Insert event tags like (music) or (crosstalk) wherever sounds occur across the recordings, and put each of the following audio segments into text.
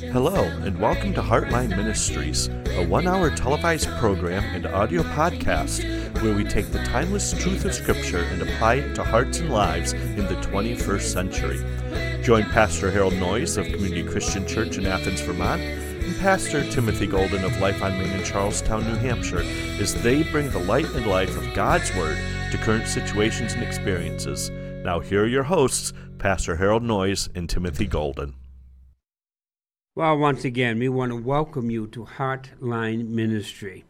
Hello, and welcome to Heartline Ministries, a one hour televised program and audio podcast where we take the timeless truth of Scripture and apply it to hearts and lives in the 21st century. Join Pastor Harold Noyes of Community Christian Church in Athens, Vermont, and Pastor Timothy Golden of Life on Main in Charlestown, New Hampshire, as they bring the light and life of God's Word to current situations and experiences. Now, here are your hosts, Pastor Harold Noyes and Timothy Golden. Well, once again, we want to welcome you to Heartline Ministry.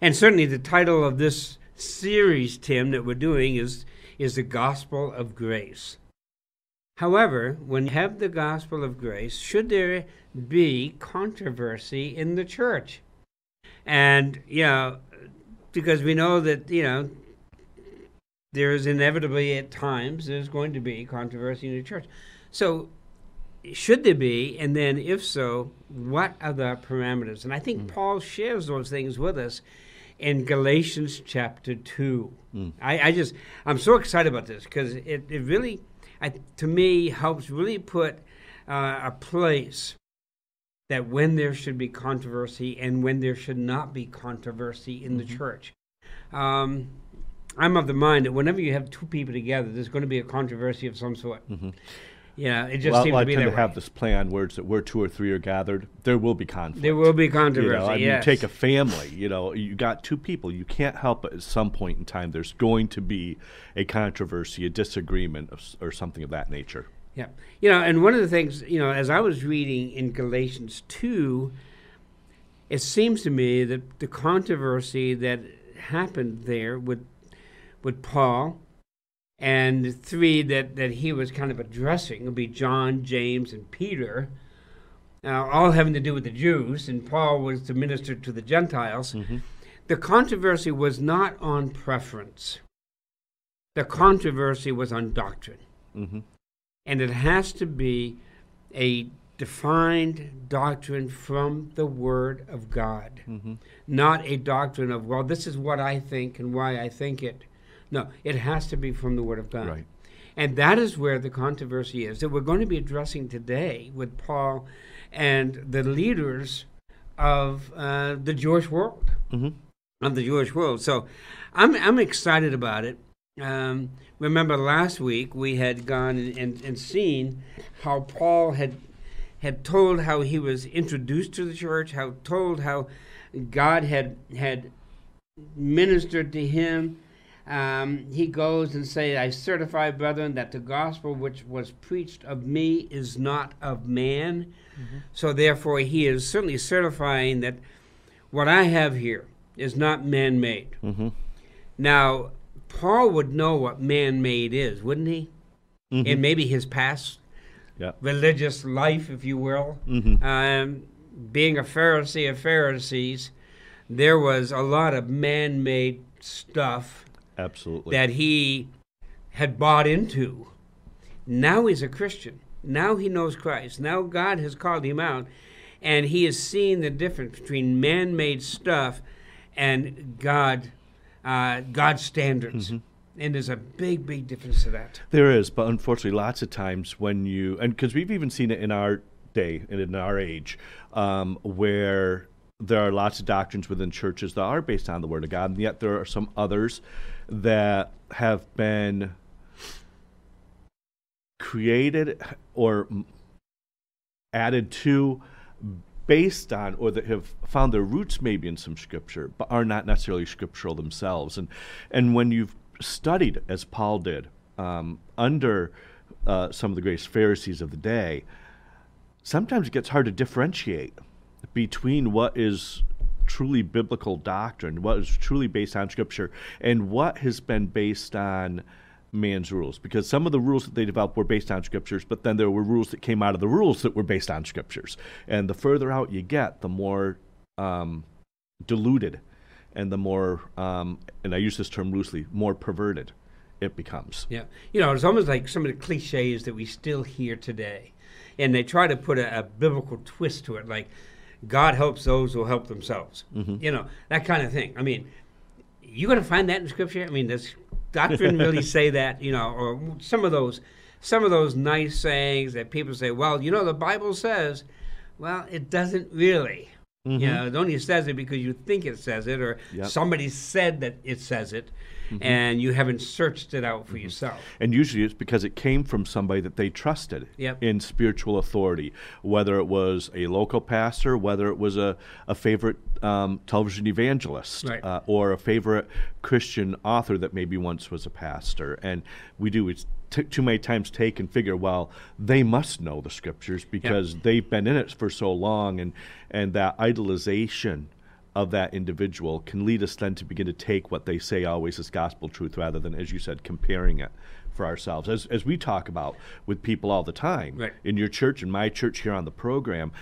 And certainly the title of this series, Tim, that we're doing is, is The Gospel of Grace. However, when you have the gospel of grace, should there be controversy in the church? And, you know, because we know that, you know, there's inevitably at times there's going to be controversy in the church. So should there be? And then, if so, what are the parameters? And I think mm. Paul shares those things with us in Galatians chapter 2. Mm. I, I, just, I'm so excited about this because it, it really, I, to me, helps really put uh, a place that when there should be controversy and when there should not be controversy in mm-hmm. the church. Um, I'm of the mind that whenever you have two people together, there's going to be a controversy of some sort. Mm-hmm. Yeah, it just well, seems I to be tend that to way. have this plan words that where two or three are gathered, there will be conflict. There will be controversy. You know, I mean, yes. you take a family. You know, you got two people. You can't help but at some point in time, there's going to be a controversy, a disagreement, of, or something of that nature. Yeah, you know, and one of the things, you know, as I was reading in Galatians two, it seems to me that the controversy that happened there with with Paul and three that, that he was kind of addressing would be John, James, and Peter, uh, all having to do with the Jews, and Paul was to minister to the Gentiles. Mm-hmm. The controversy was not on preference. The controversy was on doctrine. Mm-hmm. And it has to be a defined doctrine from the Word of God, mm-hmm. not a doctrine of, well, this is what I think and why I think it. No, it has to be from the Word of God. Right. And that is where the controversy is that we're going to be addressing today with Paul and the leaders of uh, the Jewish world. Mm-hmm. Of the Jewish world. So I'm, I'm excited about it. Um, remember last week we had gone and, and, and seen how Paul had had told how he was introduced to the church, how told how God had had ministered to him, um, he goes and say, I certify, brethren, that the gospel which was preached of me is not of man. Mm-hmm. So therefore, he is certainly certifying that what I have here is not man made. Mm-hmm. Now, Paul would know what man made is, wouldn't he? Mm-hmm. In maybe his past yeah. religious life, if you will. Mm-hmm. Um, being a Pharisee of Pharisees, there was a lot of man made stuff Absolutely. That he had bought into. Now he's a Christian. Now he knows Christ. Now God has called him out, and he is seeing the difference between man-made stuff and God, uh, God's standards. Mm-hmm. And there's a big, big difference to that. There is, but unfortunately, lots of times when you and because we've even seen it in our day and in our age, um, where there are lots of doctrines within churches that are based on the Word of God, and yet there are some others that have been created or added to based on or that have found their roots maybe in some scripture but are not necessarily scriptural themselves. And and when you've studied as paul did um, under uh, some of the greatest pharisees of the day sometimes it gets hard to differentiate between what is truly biblical doctrine, what is truly based on Scripture, and what has been based on man's rules. Because some of the rules that they developed were based on Scriptures, but then there were rules that came out of the rules that were based on Scriptures. And the further out you get, the more um, diluted and the more, um, and I use this term loosely, more perverted it becomes. Yeah. You know, it's almost like some of the cliches that we still hear today. And they try to put a, a biblical twist to it, like, God helps those who help themselves. Mm-hmm. You know, that kind of thing. I mean, you're going to find that in Scripture? I mean, does doctrine really (laughs) say that? You know, or some of those, some of those nice sayings that people say, well, you know, the Bible says, Well, it doesn't really. Mhm. You know, it only says it because you think it says it, or Yep. somebody said that it says it, and you haven't searched it out for yourself. And usually it's because it came from somebody that they trusted Yep. in spiritual authority, whether it was a local pastor, whether it was a, a favorite um, television evangelist, Right. uh, or a favorite Christian author that maybe once was a pastor. And we do t- too many times take and figure, well, they must know the scriptures because they've been in it for so long, and and that idolization of that individual can lead us then to begin to take what they say always as gospel truth rather than, as you said, comparing it for ourselves. As, as we talk about with people all the time Right. in your church, in my church here on the program,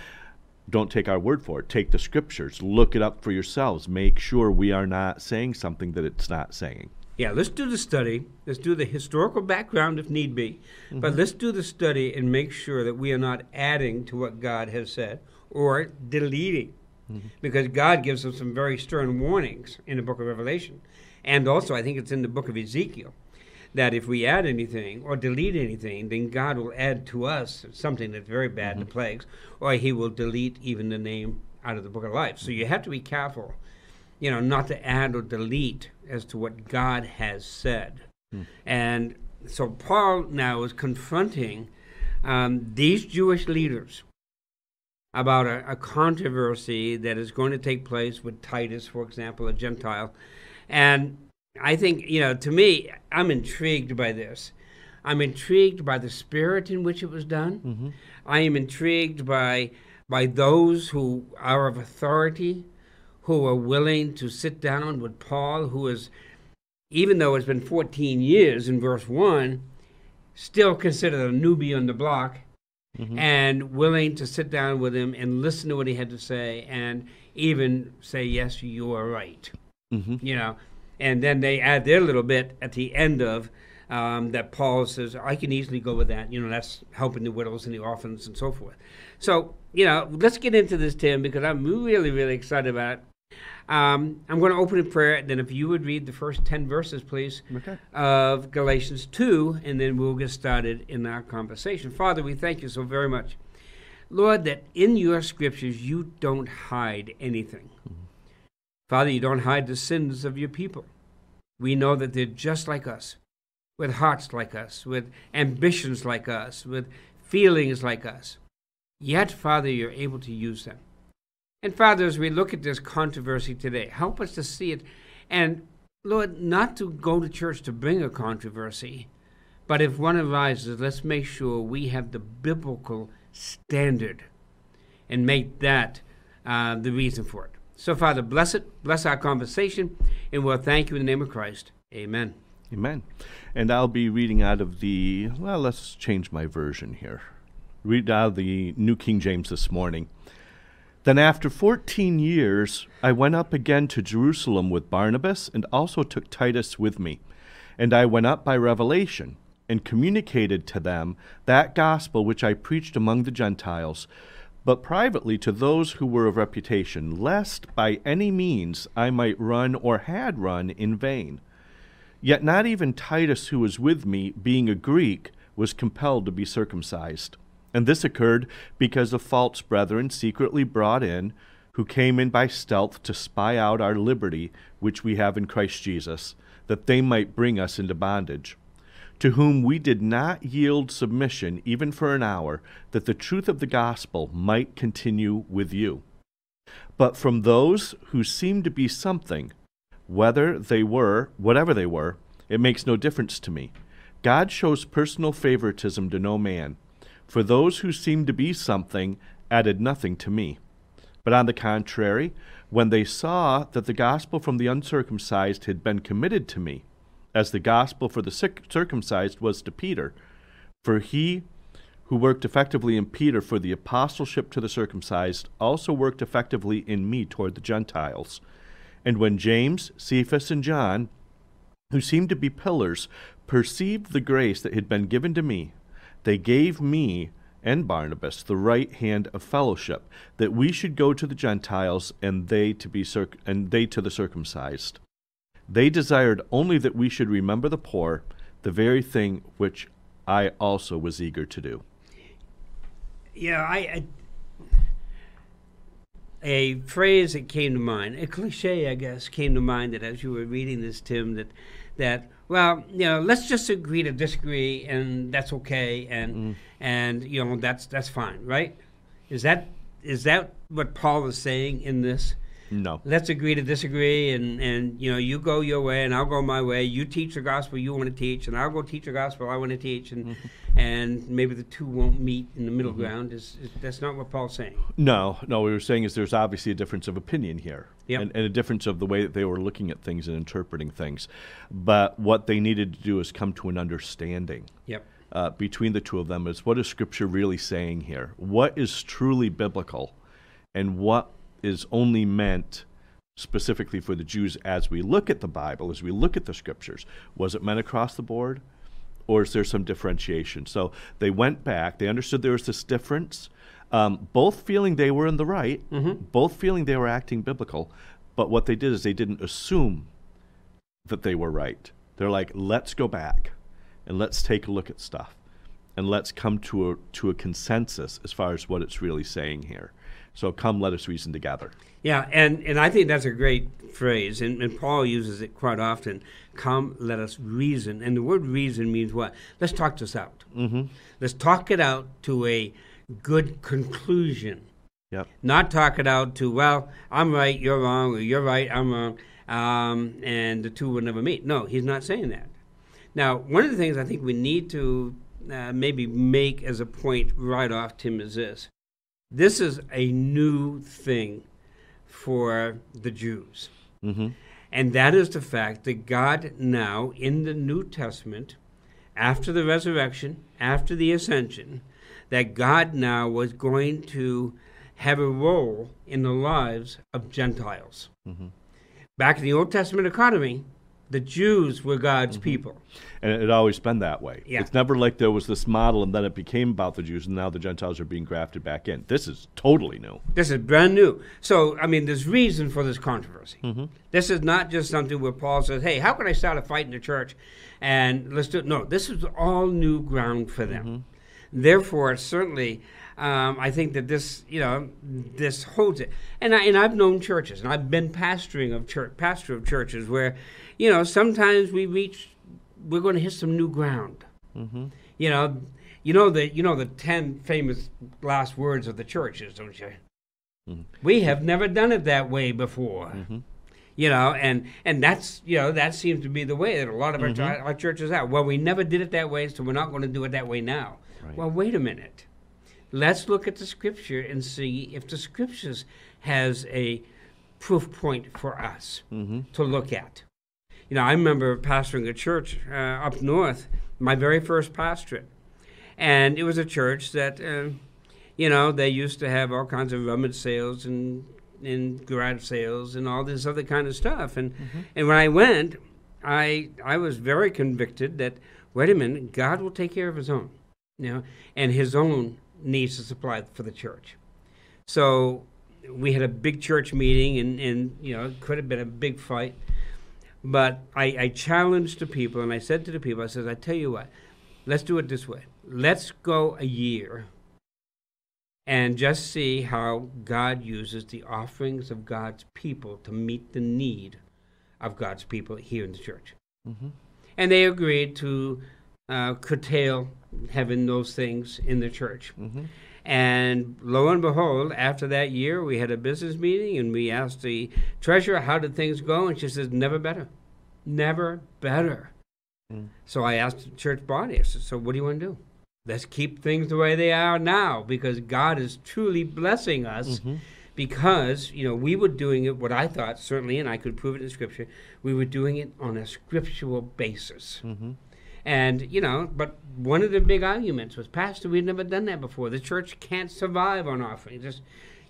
don't take our word for it. Take the scriptures, look it up for yourselves. Make sure we are not saying something that it's not saying. Yeah, let's do the study. Let's do the historical background if need be. But mm-hmm. let's do the study and make sure that we are not adding to what God has said or deleting. Mm-hmm. Because God gives us some very stern warnings in the book of Revelation. And also, I think it's in the book of Ezekiel that if we add anything or delete anything, then God will add to us something that's very bad, the mm-hmm. plagues, or he will delete even the name out of the book of life. So you have to be careful you know, not to add or delete as to what God has said. And so Paul now is confronting um, these Jewish leaders about a, a controversy that is going to take place with Titus, for example, a Gentile. And I think, you know, to me, I'm intrigued by this. I'm intrigued by the spirit in which it was done. I am intrigued by by those who are of authority, who are willing to sit down with Paul, who is, even though it's been 14 years in verse 1, still considered a newbie on the block and willing to sit down with him and listen to what he had to say and even say, Yes, you are right. Mm-hmm. You know, and then they add their little bit at the end of um, that Paul says, I can easily go with that. You know, that's helping the widows and the orphans and so forth. So, you know, let's get into this, Tim, because I'm really, really excited about it. Um, I'm going to open in prayer, and then if you would read the first 10 verses, please, Okay. of Galatians 2, and then we'll get started in our conversation. Father, we thank you so very much. Lord, that in your scriptures you don't hide anything. Father, you don't hide the sins of your people. We know that they're just like us, with hearts like us, with ambitions like us, with feelings like us. Yet, Father, you're able to use them. And Father, as we look at this controversy today, help us to see it. And Lord, not to go to church to bring a controversy, but if one arises, let's make sure we have the biblical standard and make that uh, the reason for it. So, Father, bless it, bless our conversation, and we'll thank you in the name of Christ. Amen. Amen. And I'll be reading out of the, well, let's change my version here. Read out of the New King James this morning. Then after fourteen years, I went up again to Jerusalem with Barnabas, and also took Titus with me. And I went up by revelation, and communicated to them that gospel which I preached among the Gentiles, but privately to those who were of reputation, lest by any means I might run or had run in vain. Yet not even Titus, who was with me, being a Greek, was compelled to be circumcised. And this occurred because of false brethren secretly brought in, who came in by stealth to spy out our liberty, which we have in Christ Jesus, that they might bring us into bondage. To whom we did not yield submission even for an hour, that the truth of the gospel might continue with you. But from those who seemed to be something, whether they were, whatever they were, it makes no difference to me. God shows personal favoritism to no man. For those who seemed to be something added nothing to me. But on the contrary, when they saw that the gospel from the uncircumcised had been committed to me, as the gospel for the circumcised was to Peter, for he who worked effectively in Peter for the apostleship to the circumcised also worked effectively in me toward the Gentiles. And when James, Cephas, and John, who seemed to be pillars, perceived the grace that had been given to me, they gave me and Barnabas the right hand of fellowship, that we should go to the Gentiles and they to be circ- and they to the circumcised. They desired only that we should remember the poor, the very thing which I also was eager to do. Yeah, I, I a phrase that came to mind, a cliche, I guess, came to mind that as you were reading this, Tim, that that well, you know, let's just agree to disagree, and that's okay, and mm. and you know that's that's fine, right? Is that is that what Paul is saying in this? No. Let's agree to disagree, and, and you know, you go your way, and I'll go my way. You teach the gospel you want to teach, and I'll go teach the gospel I want to teach, and mm-hmm. and maybe the two won't meet in the middle mm-hmm. ground. Is, is, that's not what Paul's saying? No, no. What we were saying is there's obviously a difference of opinion here, yep. and, and a difference of the way that they were looking at things and interpreting things. But what they needed to do is come to an understanding. Yep. Uh, between the two of them is what is Scripture really saying here? What is truly biblical, and what is only meant specifically for the Jews as we look at the Bible, as we look at the scriptures. Was it meant across the board? Or is there some differentiation? So they went back, they understood there was this difference, um, both feeling they were in the right, mm-hmm. both feeling they were acting biblical, but what they did is they didn't assume that they were right. They're like, let's go back and let's take a look at stuff and let's come to a, to a consensus as far as what it's really saying here. So come, let us reason together. Yeah, and, and I think that's a great phrase, and, and Paul uses it quite often. Come, let us reason. And the word reason means what? Let's talk this out. Mm-hmm. Let's talk it out to a good conclusion. Yep. Not talk it out to, well, I'm right, you're wrong, or you're right, I'm wrong, um, and the two will never meet. No, he's not saying that. Now, one of the things I think we need to uh, maybe make as a point right off, Tim, is this this is a new thing for the Jews. Mm-hmm. And that is the fact that God now, in the New Testament, after the resurrection, after the ascension, that God now was going to have a role in the lives of Gentiles. Mm-hmm. Back in the Old Testament economy, the Jews were God's mm-hmm. people. And it, it always been that way. Yeah. It's never like there was this model and then it became about the Jews and now the Gentiles are being grafted back in. This is totally new. This is brand new. So, I mean, there's reason for this controversy. Mm-hmm. This is not just something where Paul says, hey, how can I start a fight in the church? And let's do it. No, this is all new ground for them. Mm-hmm. Therefore, certainly, um, I think that this, you know, this holds it. And I and I've known churches, and I've been pastoring of church, pastor of churches where you know, sometimes we reach, we're going to hit some new ground. Mm-hmm. You know, you know the you know the ten famous last words of the churches, don't you? Mm-hmm. We have never done it that way before. Mm-hmm. You know, and and that's you know that seems to be the way that a lot of our, mm-hmm. our churches are. Well, we never did it that way, so we're not going to do it that way now. Right. Well, wait a minute. Let's look at the scripture and see if the scriptures has a proof point for us mm-hmm. to look at you know, I remember pastoring a church uh, up north, my very first pastorate, and it was a church that, uh, you know, they used to have all kinds of rummage sales and and garage sales and all this other kind of stuff. And mm-hmm. and when I went, I I was very convicted that wait a minute, God will take care of His own, you know, and His own needs to supply for the church. So we had a big church meeting, and and you know, it could have been a big fight. But I, I challenged the people, and I said to the people, I said, I tell you what, let's do it this way. Let's go a year and just see how God uses the offerings of God's people to meet the need of God's people here in the church. Mm-hmm. And they agreed to uh, curtail having those things in the church. Mm-hmm. And lo and behold, after that year, we had a business meeting and we asked the treasurer, How did things go? And she says, Never better. Never better. Mm. So I asked the church body, I said, So what do you want to do? Let's keep things the way they are now because God is truly blessing us. Mm-hmm. Because, you know, we were doing it, what I thought, certainly, and I could prove it in Scripture, we were doing it on a scriptural basis. Mm-hmm. And, you know, but one of the big arguments was, Pastor, we've never done that before. The church can't survive on offering. Just,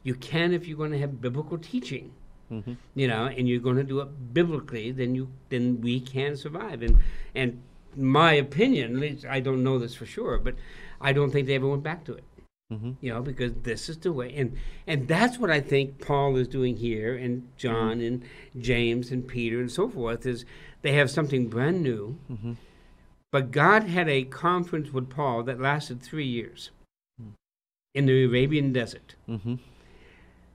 you can if you're going to have biblical teaching. Mm-hmm. You know, and you're going to do it biblically, then you then we can survive. And and my opinion, at least I don't know this for sure, but I don't think they ever went back to it. Mm-hmm. You know, because this is the way, and and that's what I think Paul is doing here, and John mm-hmm. and James and Peter and so forth is they have something brand new mm-hmm. But God had a conference with Paul that lasted three years Hmm. in the Arabian desert. Mm-hmm.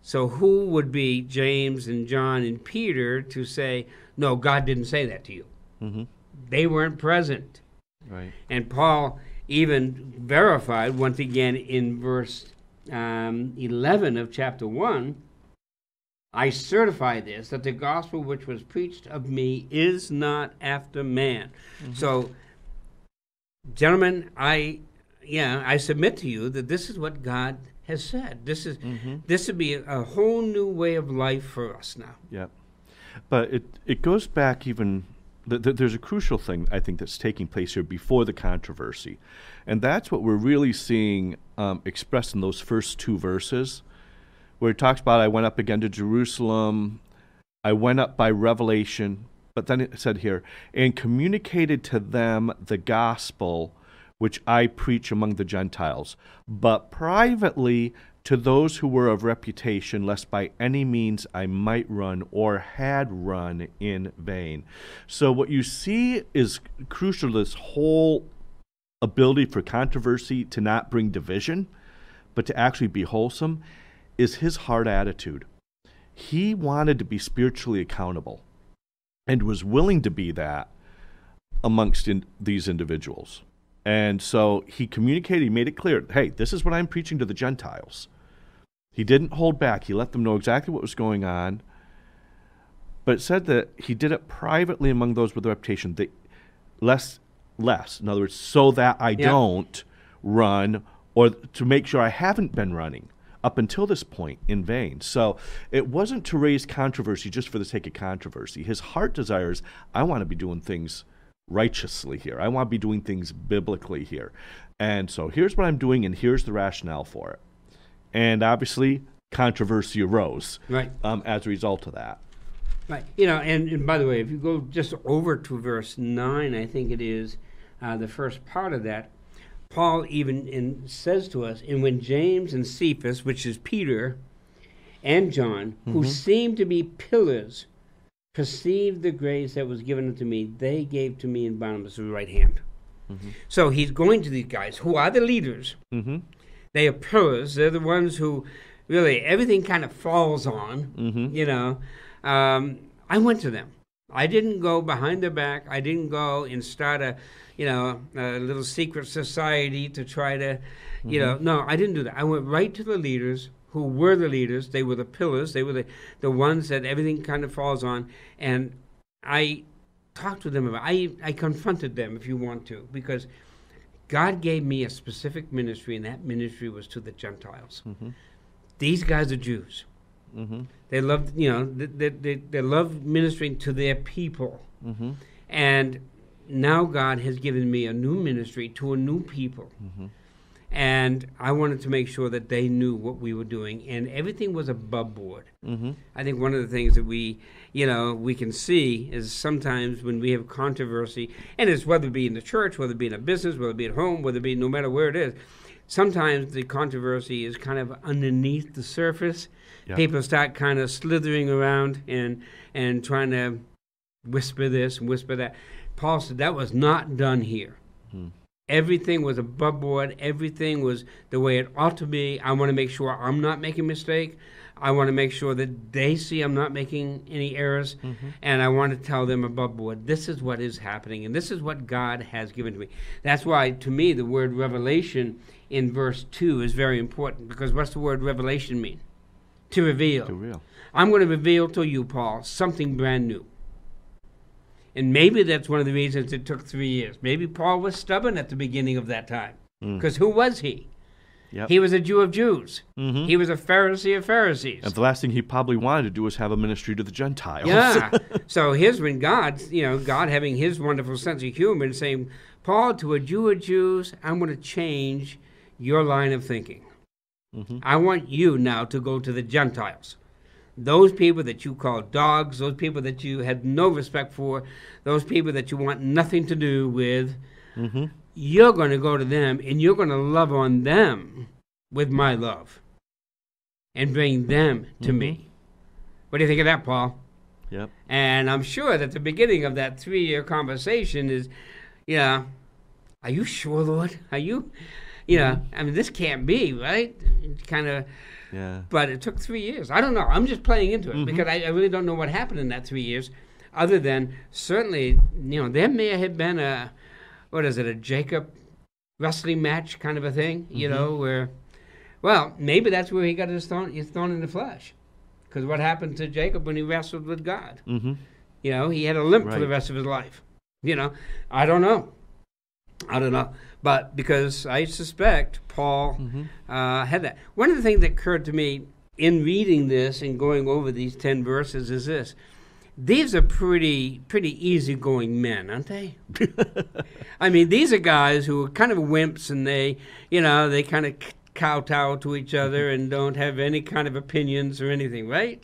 So who would be James and John and Peter to say, no, God didn't say that to you? Mm-hmm. They weren't present. Right. And Paul even verified once again in verse um, 11 of chapter 1 I certify this that the gospel which was preached of me is not after man. Mm-hmm. So, gentlemen, I yeah, I submit to you that this is what God has said. This is mm-hmm. this would be a, a, whole new way of life for us now. Yeah, but it it goes back even. Th- th- there's a crucial thing I think that's taking place here before the controversy, and that's what we're really seeing um, expressed in those first two verses, where it talks about I went up again to Jerusalem, I went up by revelation, but then it said here and communicated to them the gospel which I preach among the Gentiles, but privately to those who were of reputation, lest by any means I might run or had run in vain. So, what you see is crucial this whole ability for controversy to not bring division, but to actually be wholesome, is his heart attitude. He wanted to be spiritually accountable and was willing to be that amongst in these individuals. And so he communicated, he made it clear hey, this is what I'm preaching to the Gentiles. He didn't hold back, he let them know exactly what was going on. But it said that he did it privately among those with a reputation. That less, less. In other words, so that I yep. don't run or to make sure I haven't been running up until this point in vain. So it wasn't to raise controversy just for the sake of controversy. His heart desires, I want to be doing things righteously here. I want to be doing things biblically here. And so here's what I'm doing, and here's the rationale for it. And obviously, controversy arose right. um, as a result of that. Right. You know, and, and by the way, if you go just over to verse 9, I think it is uh, the first part of that, Paul even in, says to us, and when James and Cephas, which is Peter and John, mm-hmm. who seem to be pillars, perceived the grace that was given unto me, they gave to me in Barnabas' the right hand. Mm-hmm. So he's going to these guys who are the leaders. Mm-hmm. They are pillars. They're the ones who really everything kind of falls on. Mm-hmm. You know, um, I went to them. I didn't go behind their back. I didn't go and start a, you know, a little secret society to try to, you know, mm-hmm. no, I didn't do that. I went right to the leaders who were the leaders. They were the pillars. They were the, the ones that everything kind of falls on. And I talked to them about I, I confronted them, if you want to, because God gave me a specific ministry, and that ministry was to the Gentiles. Mm-hmm. These guys are Jews. Mm-hmm. They love, you know, they, they, they love ministering to their people. Mm-hmm. And now God has given me a new ministry to a new people. Mm-hmm and I wanted to make sure that they knew what we were doing, and everything was above board. Mm-hmm. I think one of the things that we, you know, we can see is sometimes when we have controversy, and it's whether it be in the church, whether it be in a business, whether it be at home, whether it be no matter where it is, sometimes the controversy is kind of underneath the surface. Yep. People start kind of slithering around and and trying to whisper this and whisper that. Paul said that was not done here. Hmm. Everything was above board. Everything was the way it ought to be. I want to make sure I'm not making a mistake. I want to make sure that they see I'm not making any errors. Mm-hmm. And I want to tell them above board, this is what is happening. And this is what God has given to me. That's why, to me, the word revelation in verse 2 is very important. Because what's the word revelation mean? To reveal. To reveal. I'm going to reveal to you, Paul, something brand new. And maybe that's one of the reasons it took three years. Maybe Paul was stubborn at the beginning of that time. Because mm. who was he? Yep. He was a Jew of Jews. Mm-hmm. He was a Pharisee of Pharisees. And the last thing he probably wanted to do was have a ministry to the Gentiles. Yeah. (laughs) so here's when God, you know, God having his wonderful sense of humor and saying, Paul, to a Jew of Jews, I'm going to change your line of thinking. Mm-hmm. I want you now to go to the Gentiles those people that you call dogs, those people that you had no respect for, those people that you want nothing to do with, mm-hmm. you're going to go to them and you're going to love on them with my love and bring them to mm-hmm. me. What do you think of that, Paul? Yep. And I'm sure that the beginning of that three year conversation is, yeah, are you sure, Lord? Are you? You know, I mean, this can't be right. Kind of. Yeah. But it took three years. I don't know. I'm just playing into it because I, I really don't know what happened in that three years, other than certainly, you know, there may have been a, what is it, a Jacob wrestling match kind of a thing, you know, where, well, maybe that's where he got his thorn, his thorn in the flesh. Because what happened to Jacob when he wrestled with God? Mm-hmm. You know, he had a limp for the rest of his life. You know, I don't know. I don't know. But because I suspect Paul uh, had that. One of the things that occurred to me in reading this and going over these 10 verses is this. These are pretty pretty easygoing men, aren't they? (laughs) I mean, these are guys who are kind of wimps and they, you know, they kind of kowtow to each other and don't have any kind of opinions or anything, right?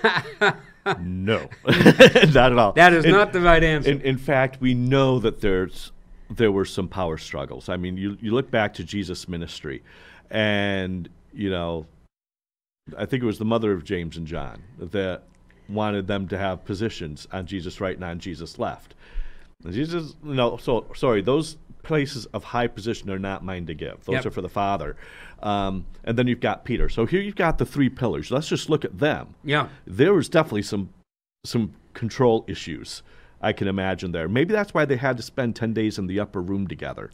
(laughs) No, (laughs) not at all. That is In- not the right answer. In, in fact, we know that there's there were some power struggles. I mean, you you look back to Jesus' ministry, and you know, I think it was the mother of James and John that wanted them to have positions on Jesus' right and on Jesus' left. And Jesus, no, so sorry, those places of high position are not mine to give. Those Yep. are for the Father. Um, and then you've got Peter. So here you've got the three pillars. Let's just look at them yeah. there was definitely some some control issues I can imagine there. Maybe that's why they had to spend 10 days in the upper room together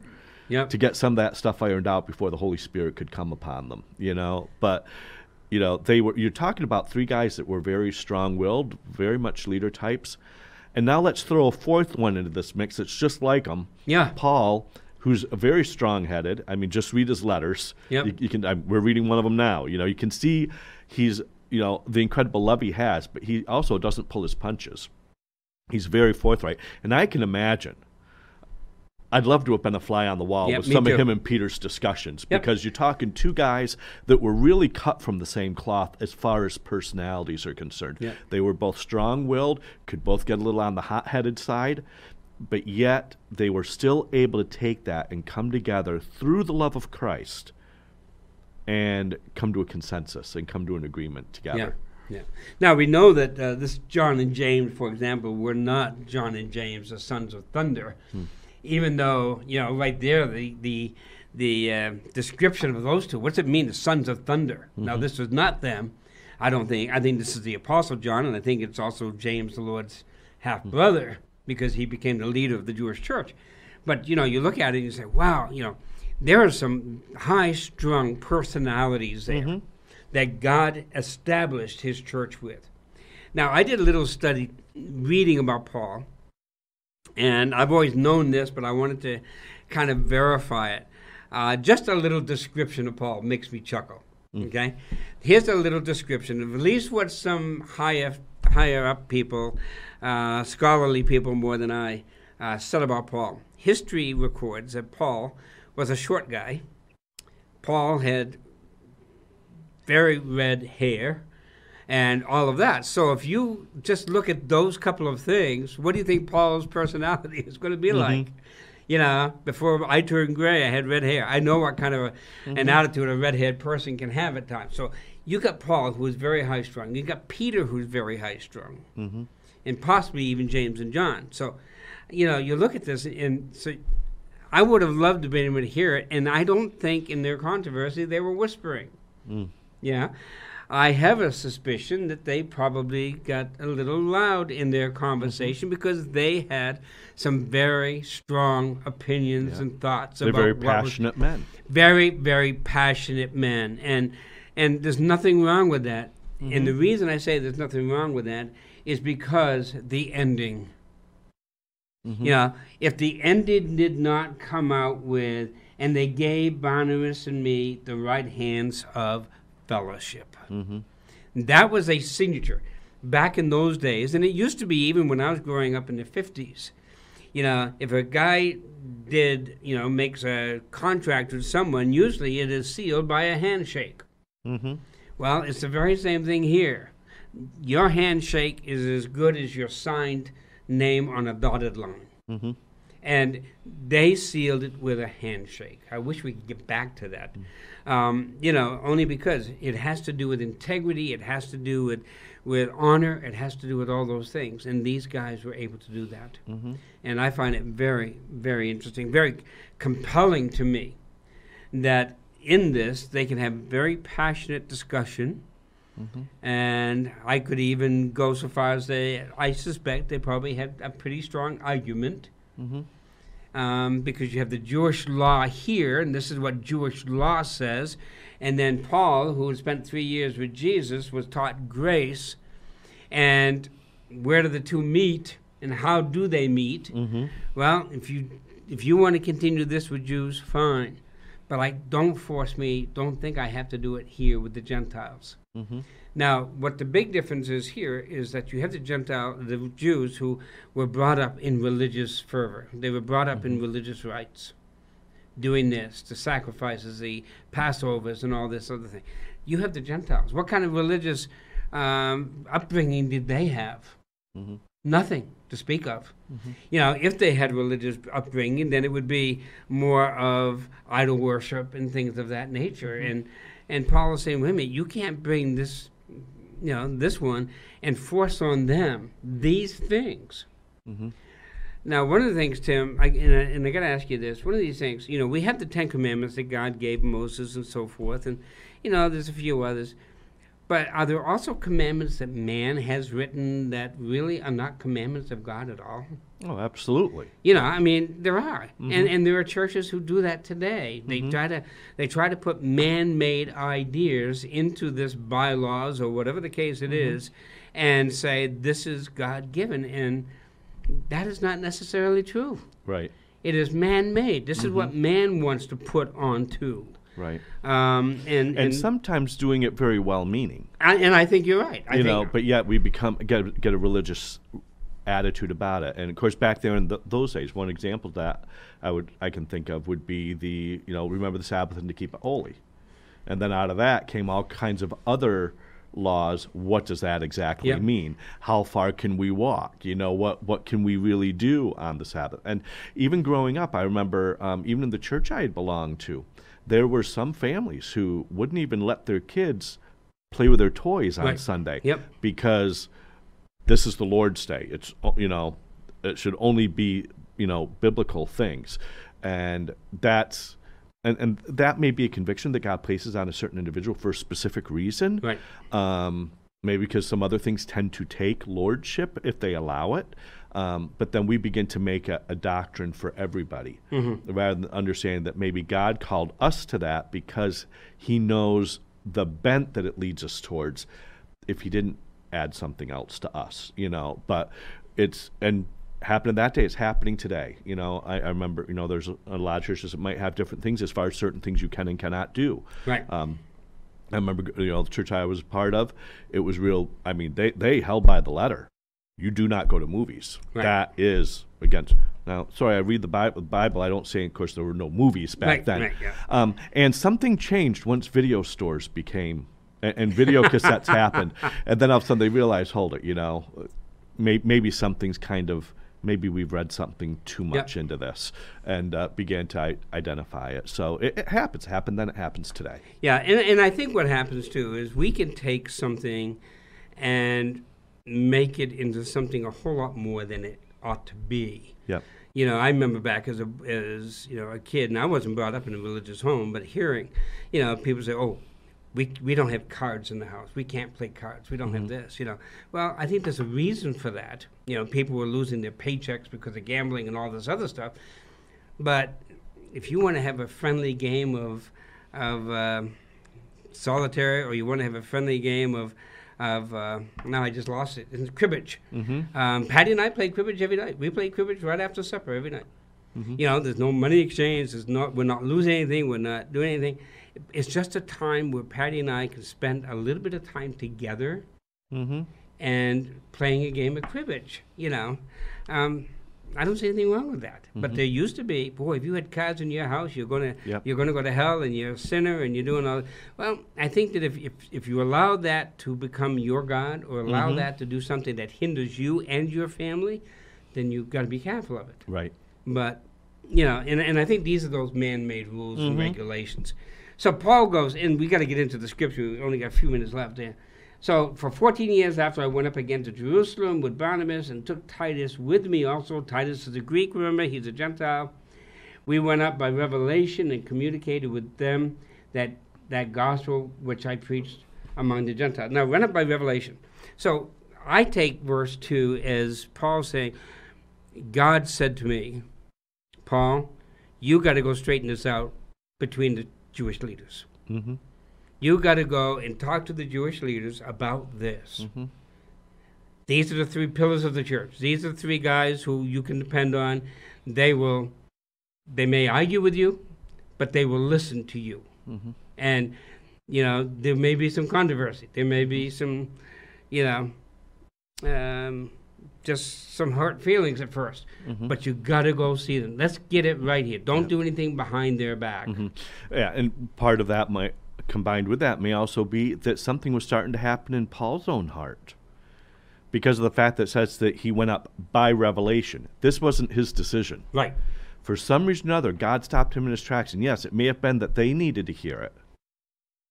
Yep. to get some of that stuff ironed out before the Holy Spirit could come upon them, you know. But you know, they were you're talking about three guys that were very strong-willed, very much leader types. And now let's throw a fourth one into this mix that's just like them. Yeah. Paul, who's very strong-headed. I mean, just read his letters. Yep. You, you can. i we're reading one of them now. You know, you can see he's you know the incredible love he has, but he also doesn't pull his punches. He's very forthright, and I can imagine. I'd love to have been a fly on the wall Yep, with some too. of him and Peter's discussions Yep. because you're talking two guys that were really cut from the same cloth as far as personalities are concerned. Yep. They were both strong willed, could both get a little on the hot headed side, but yet they were still able to take that and come together through the love of Christ and come to a consensus and come to an agreement together. Yeah. Now we know that uh, this John and James, for example, were not John and James, the sons of thunder, even though you know right there the the the uh, description of those two. What's it mean, the sons of thunder? Now this was not them. I don't think. I think this is the apostle John, and I think it's also James, the Lord's half brother, because he became the leader of the Jewish church. But you know, you look at it and you say, wow, you know, there are some high-strung personalities there that God established his church with. Now, I did a little study reading about Paul, and I've always known this, but I wanted to kind of verify it. Uh, just a little description of Paul makes me chuckle. Okay, here's a little description of at least what some higher higher up people, uh, scholarly people more than I, uh, said about Paul. History records that Paul was a short guy. Paul had very red hair and all of that. So if you just look at those couple of things, what do you think Paul's (laughs) personality is going to be like? You know, before I turned gray, I had red hair. I know what kind of a, an attitude a red-haired person can have at times. So you got Paul, who is very high-strung. You got Peter, who's very high-strung, Mm-hmm. and possibly even James and John. So, you know, you look at this, and so I would have loved to be able to hear it. And I don't think in their controversy they were whispering. Mm. Yeah. I have a suspicion that they probably got a little loud in their conversation because they had some very strong opinions Yeah. and thoughts They're about very was- passionate men. very very passionate men and and there's nothing wrong with that and the reason i say there's nothing wrong with that is because the ending Mm-hmm. you know if the ending did not come out with and they gave barnabas and me the right hands of fellowship Mm-hmm. that was a signature back in those days, and it used to be even when I was growing up in the 50s. You know, if a guy did, you know, makes a contract with someone, usually it is sealed by a handshake. Mm-hmm. Well, it's the very same thing here. Your handshake is as good as your signed name on a dotted line. Mm-hmm. And they sealed it with a handshake. I wish we could get back to that. Um, you know, only because it has to do with integrity, it has to do with, with honor, it has to do with all those things. And these guys were able to do that. Mm-hmm. And I find it very, very interesting, very compelling to me that in this they can have very passionate discussion. Mm-hmm. And I could even go so far as they, I suspect they probably had a pretty strong argument. Mm-hmm. Um, because you have the Jewish law here, and this is what Jewish law says. And then Paul, who had spent three years with Jesus, was taught grace. And where do the two meet, and how do they meet? Mm-hmm. Well, if you if you want to continue this with Jews, fine. But I don't force me. Don't think I have to do it here with the Gentiles. Mm-hmm. Now, what the big difference is here is that you have the Gentile, the Jews who were brought up in religious fervor. They were brought up mm-hmm. in religious rites, doing this, the sacrifices, the Passovers, and all this other thing. You have the Gentiles. What kind of religious um, upbringing did they have? Mm-hmm. Nothing to speak of. Mm-hmm. You know, if they had religious upbringing, then it would be more of idol worship and things of that nature. Mm-hmm. And and Paul is saying, wait a minute, you can't bring this, you know, this one and force on them these things. Mm-hmm. Now, one of the things, Tim, I, and, I, and I got to ask you this: one of these things, you know, we have the Ten Commandments that God gave Moses and so forth, and you know, there's a few others. But are there also commandments that man has written that really are not commandments of God at all? Oh, absolutely. You know, I mean, there are, mm-hmm. and and there are churches who do that today. They mm-hmm. try to they try to put man-made ideas into this bylaws or whatever the case it mm-hmm. is, and say this is God-given, and that is not necessarily true. Right. It is man-made. This is what mm-hmm. man wants to put onto. Right. Um, and, and, and sometimes doing it very well meaning. and I think you're right. I you know, but yet we become get get a religious attitude about it. And of course, back there in th- those days, one example that I would I can think of would be the you know remember the Sabbath and to keep it holy, and then out of that came all kinds of other laws what does that exactly yep. mean how far can we walk you know what what can we really do on the sabbath and even growing up i remember um, even in the church i had belonged to there were some families who wouldn't even let their kids play with their toys on right. Sunday yep. because this is the Lord's Day. It's you know it should only be you know biblical things, and that's and and that may be a conviction that God places on a certain individual for a specific reason. Right. Um, maybe because some other things tend to take lordship if they allow it. Um, but then we begin to make a, a doctrine for everybody mm-hmm. rather than understanding that maybe God called us to that because He knows the bent that it leads us towards if He didn't add something else to us, you know. But it's, and happened that day, it's happening today. You know, I, I remember, you know, there's a, a, lot of churches that might have different things as far as certain things you can and cannot do. Right. Um, I remember, you know, the church I was a part of, it was real, I mean, they, they held by the letter you do not go to movies. Right. That is against. Now, sorry, I read the Bible. I don't say, of course, there were no movies back right, then. Right, yeah. um, and something changed once video stores became, and, and video (laughs) cassettes happened. And then all of a sudden they realized, hold it, you know, may, maybe something's kind of, maybe we've read something too much yep. into this and uh, began to I- identify it. So it, it happens. Happened then, it happens today. Yeah, and, and I think what happens too is we can take something and make it into something a whole lot more than it ought to be. Yep. You know, I remember back as a as you know a kid, and I wasn't brought up in a religious home, but hearing, you know, people say, "Oh, we we don't have cards in the house. We can't play cards. We don't mm-hmm. have this." You know, well, I think there's a reason for that. You know, people were losing their paychecks because of gambling and all this other stuff. But if you want to have a friendly game of of uh, solitaire, or you want to have a friendly game of of uh, now I just lost it. It's cribbage. Mm-hmm. Um, Patty and I played cribbage every night. We played cribbage right after supper every night. Mm-hmm. You know, there's no money exchange. There's not. We're not losing anything. We're not doing anything. It's just a time where Patty and I can spend a little bit of time together mm-hmm. and playing a game of cribbage. You know. Um, I don't see anything wrong with that. Mm-hmm. But there used to be, boy, if you had cards in your house, you're gonna yep. you're gonna go to hell, and you're a sinner, and you're doing all. Well, I think that if if, if you allow that to become your god, or allow mm-hmm. that to do something that hinders you and your family, then you've got to be careful of it. Right. But you know, and and I think these are those man-made rules mm-hmm. and regulations. So Paul goes, and we got to get into the scripture. We only got a few minutes left there. So for 14 years after I went up again to Jerusalem with Barnabas and took Titus with me also. Titus is a Greek, remember, he's a Gentile. We went up by revelation and communicated with them that that gospel which I preached among the Gentiles. Now, went up by revelation. So I take verse 2 as Paul saying, God said to me, Paul, you got to go straighten this out between the Jewish leaders. Mm-hmm. You got to go and talk to the Jewish leaders about this. Mm-hmm. These are the three pillars of the church. These are the three guys who you can depend on. They will, they may argue with you, but they will listen to you. Mm-hmm. And, you know, there may be some controversy. There may be some, you know, um, just some hurt feelings at 1st Mhm. But you got to go see them. Let's get it right here. Don't Yeah. do anything behind their back. Mhm. Yeah, and part of that might combined with that may also be that something was starting to happen in Paul's own heart. Because of the fact that it says that he went up by revelation. This wasn't his decision. Right. For some reason or other, God stopped him in his tracks. And yes, it may have been that they needed to hear it.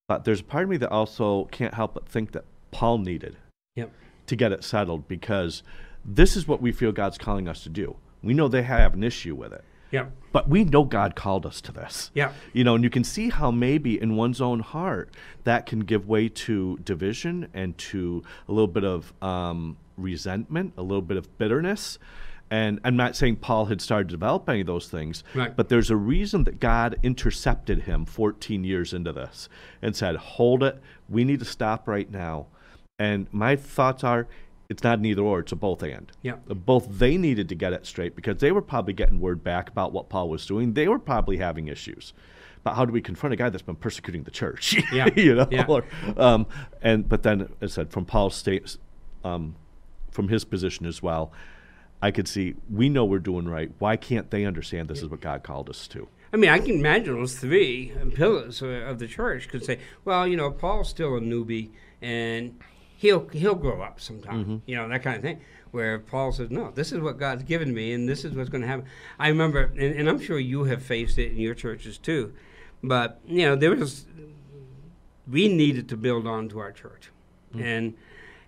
But there's a part of me that also can't help but think that Paul needed Yep. to get it settled because this is what we feel God's calling us to do. We know they have an issue with it, Yep. but we know God called us to this. Yep. You know, and you can see how maybe in one's own heart that can give way to division and to a little bit of um, resentment, a little bit of bitterness. And I'm not saying Paul had started to develop any of those things, Right. but there's a reason that God intercepted him 14 years into this and said, Hold it, we need to stop right now. And my thoughts are, it's not an either or, it's a both and. Yep. Both they needed to get it straight because they were probably getting word back about what Paul was doing. They were probably having issues. But how do we confront a guy that's been persecuting the church? Yeah. (laughs) you know. Yeah. Or, um, and but then, as I said, from Paul's state, um, from his position as well, I could see we know we're doing right. Why can't they understand this is what God called us to? I mean, I can imagine those three pillars uh, of the church could say, well, you know, Paul's still a newbie and he'll he'll grow up sometime, mm-hmm. you know, that kind of thing. Where Paul says, no, this is what God's given me and this is what's going to happen. I remember, and, and I'm sure you have faced it in your churches too, but, you know, there was, we needed to build on to our church. Mm. And,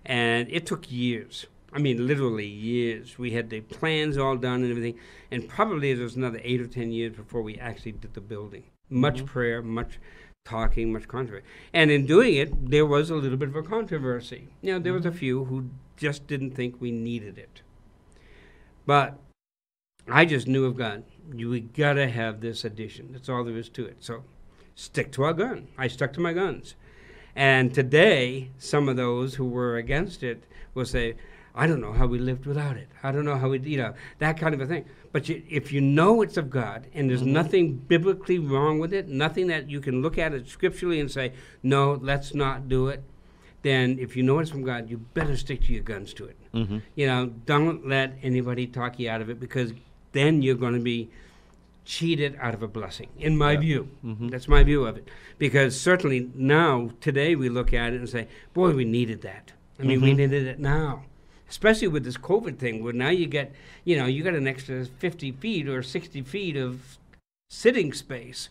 and it took years. I mean, literally years. We had the plans all done and everything, and probably there was another eight or ten years before we actually did the building. Much mm-hmm. prayer, much talking, much controversy, and in doing it, there was a little bit of a controversy. You know, there was a mm-hmm. few who just didn't think we needed it, but I just knew of God. You we gotta have this addition. That's all there is to it. So, stick to our gun. I stuck to my guns. And today, some of those who were against it will say, I don't know how we lived without it. I don't know how we, you know, that kind of a thing. But you, if you know it's of God and there's nothing biblically wrong with it, nothing that you can look at it scripturally and say, no, let's not do it, then if you know it's from God, you better stick to your guns to it. Mm-hmm. You know, don't let anybody talk you out of it because then you're going to be cheated out of a blessing, in my Yeah. view. Mhm. That's my view of it. Because certainly now, today, we look at it and say, boy, we needed that. I mean, we Mhm. needed it now. Especially with this COVID thing, where now you get, you know, you got an extra 50 feet or 60 feet of sitting space.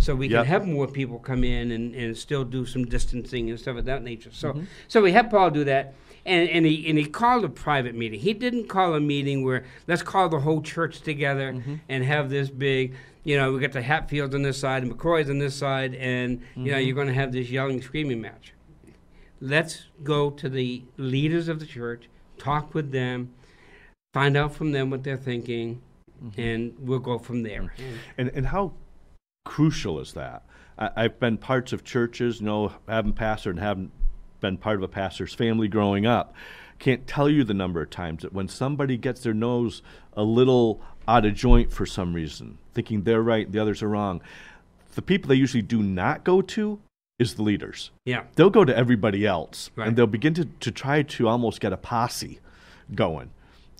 So we Yep. can have more people come in and, and still do some distancing and stuff of that nature. So, Mhm. so we had Paul do that, and, and he and he called a private meeting. He didn't call a meeting where let's call the whole church together Mhm. and have this big. You know, we got the Hatfields on this side and McCoy's on this side, and you know you're going to have this yelling, screaming match. Let's go to the leaders of the church, talk with them, find out from them what they're thinking, Mm-hmm. and we'll go from there. And and how crucial is that? I, I've been parts of churches, you know, haven't pastored and haven't been part of a pastor's family growing up. Can't tell you the number of times that when somebody gets their nose a little out of joint for some reason, thinking they're right, the others are wrong, the people they usually do not go to is the leaders. Yeah, They'll go to everybody else Right. and they'll begin to, to try to almost get a posse going.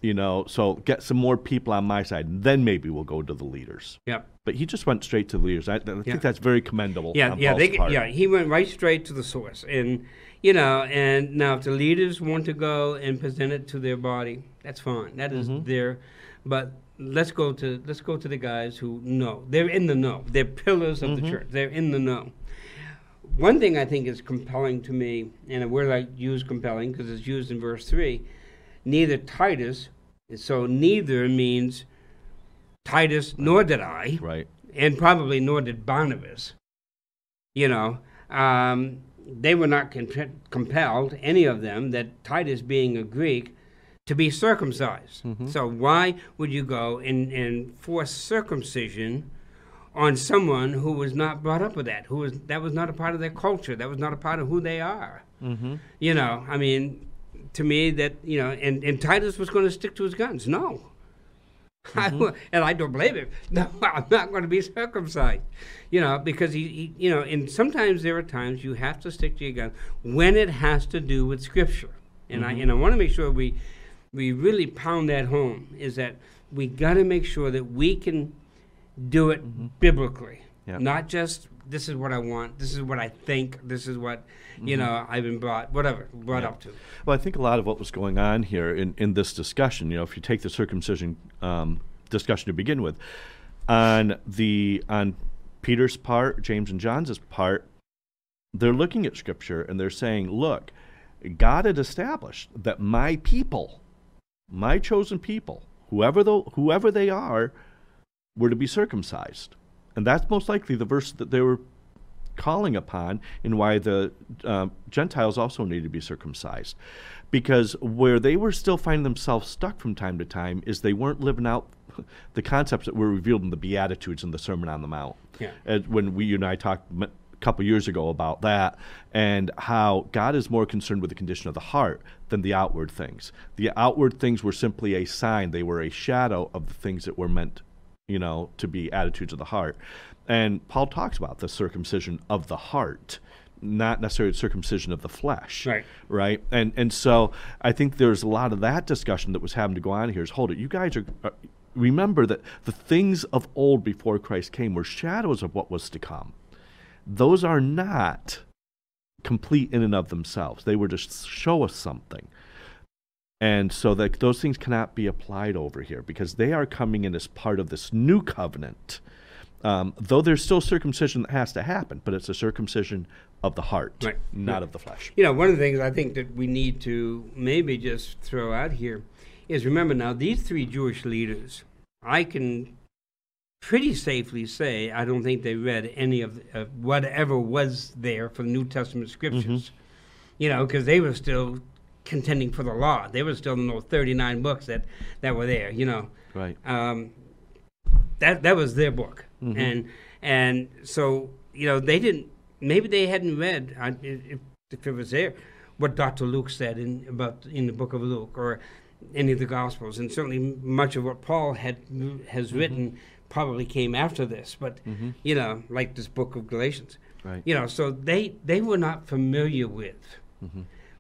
You know, so get some more people on my side, and then maybe we'll go to the leaders. yeah. But he just went straight to the leaders. I, I Yeah. think that's very commendable. Yeah, yeah, they, yeah. He went right straight to the source, and you know, and now if the leaders want to go and present it to their body, that's fine. That is Mhm. their, but let's go to let's go to the guys who know. They're in the know. They're pillars of the Mhm. church. They're in the know. One thing I think is compelling to me, and a word I use compelling because it's used in verse three. Neither Titus, so neither means Titus, nor did I, Right. and probably nor did Barnabas. You know, um, they were not con- compelled, any of them, that Titus, being a Greek, to be circumcised. So why would you go and, and force circumcision on someone who was not brought up with that? Who was that was not a part of their culture? That was not a part of who they are. Mm-hmm. You know, I mean, to me that you know, and, and Titus was going to stick to his guns. No. I w- (laughs) and I don't blame him. (laughs) No, I'm not going to be circumcised. You know, because he, he, you know, and sometimes there are times you have to stick to your guns when it has to do with Scripture. And I and I want to make sure we we really pound that home is that we got to make sure that we can do it biblically, Yeah. not just this is what I want, this is what I think, this is what you know I've been brought, whatever brought up to. Well, I think a lot of what was going on here in, in this discussion, you know, if you take the circumcision um, discussion to begin with, on the on Peter's part, James and John's part, they're looking at Scripture and they're saying, look, God had established that my people, my chosen people, whoever the, whoever they are, were to be circumcised, and that's most likely the verse that they were calling upon and why the uh, Gentiles also need to be circumcised. Because where they were still finding themselves stuck from time to time is they weren't living out (laughs) the concepts that were revealed in the Beatitudes and the Sermon on the Mount. Yeah. As when we you and I talked a couple years ago about that and how God is more concerned with the condition of the heart than the outward things. The outward things were simply a sign, they were a shadow of the things that were meant you know, to be attitudes of the heart. And Paul talks about the circumcision of the heart, not necessarily the circumcision of the flesh. Right. Right. And and so I think there's a lot of that discussion that was having to go on here is hold it, you guys are uh, remember that the things of old before Christ came were shadows of what was to come. Those are not complete in and of themselves. They were to show us something. And so that those things cannot be applied over here because they are coming in as part of this new covenant. Um, though there's still circumcision that has to happen, but it's a circumcision of the heart, Right. not Right. of the flesh. You know, one of the things I think that we need to maybe just throw out here is remember now, these three Jewish leaders, I can pretty safely say I don't think they read any of uh, whatever was there for the New Testament scriptures. You know, because they were still contending for the law. They were still in those 39 books that, that were there, you know. Right. Um, that that was their book, and and so you know they didn't. Maybe they hadn't read uh, if, if it was there what Dr. Luke said in about in the book of Luke or any of the Gospels, and certainly much of what Paul had has written probably came after this. But you know, like this book of Galatians, Right. you know, so they they were not familiar with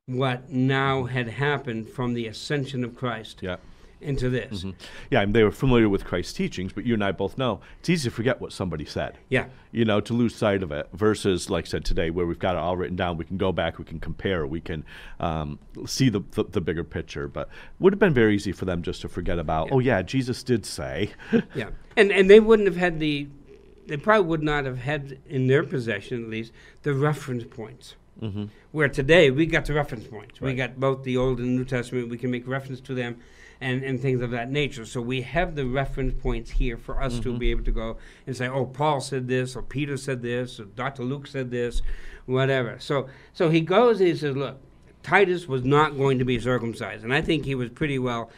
what now had happened from the ascension of Christ Yeah. into this. Yeah, and they were familiar with Christ's teachings, but you and I both know it's easy to forget what somebody said. Yeah. You know, to lose sight of it versus, like I said today, where we've got it all written down. We can go back, we can compare, we can um, see the, the the bigger picture. But would have been very easy for them just to forget about. Oh yeah, Jesus did say. (laughs) Yeah, and and they wouldn't have had the, they probably would not have had in their possession at least the reference points. Mm-hmm. Where today we got the reference points. We got both the Old and New Testament. We can make reference to them, and and things of that nature. So we have the reference points here for us to be able to go and say, oh, Paul said this, or Peter said this, or Dr. Luke said this, whatever. So so he goes and he says, look, Titus was not going to be circumcised, and I think he was pretty well.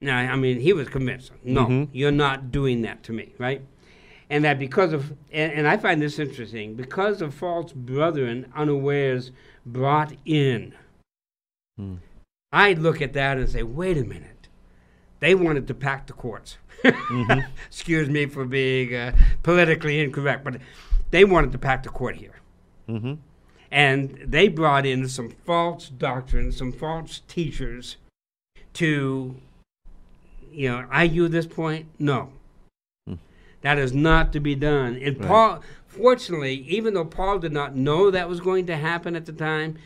Now, I mean, he was convinced. No, you're not doing that to me, right? And that because of, and, and I find this interesting, because of false brethren unawares brought in, I look at that and say, wait a minute. They wanted to pack the courts. (laughs) Excuse me for being uh, politically incorrect, but they wanted to pack the court here. mm-hmm. And they brought in some false doctrines, some false teachers to, you know, argue this point. No. That is not to be done. And Right. Paul, fortunately, even though Paul did not know that was going to happen at the time,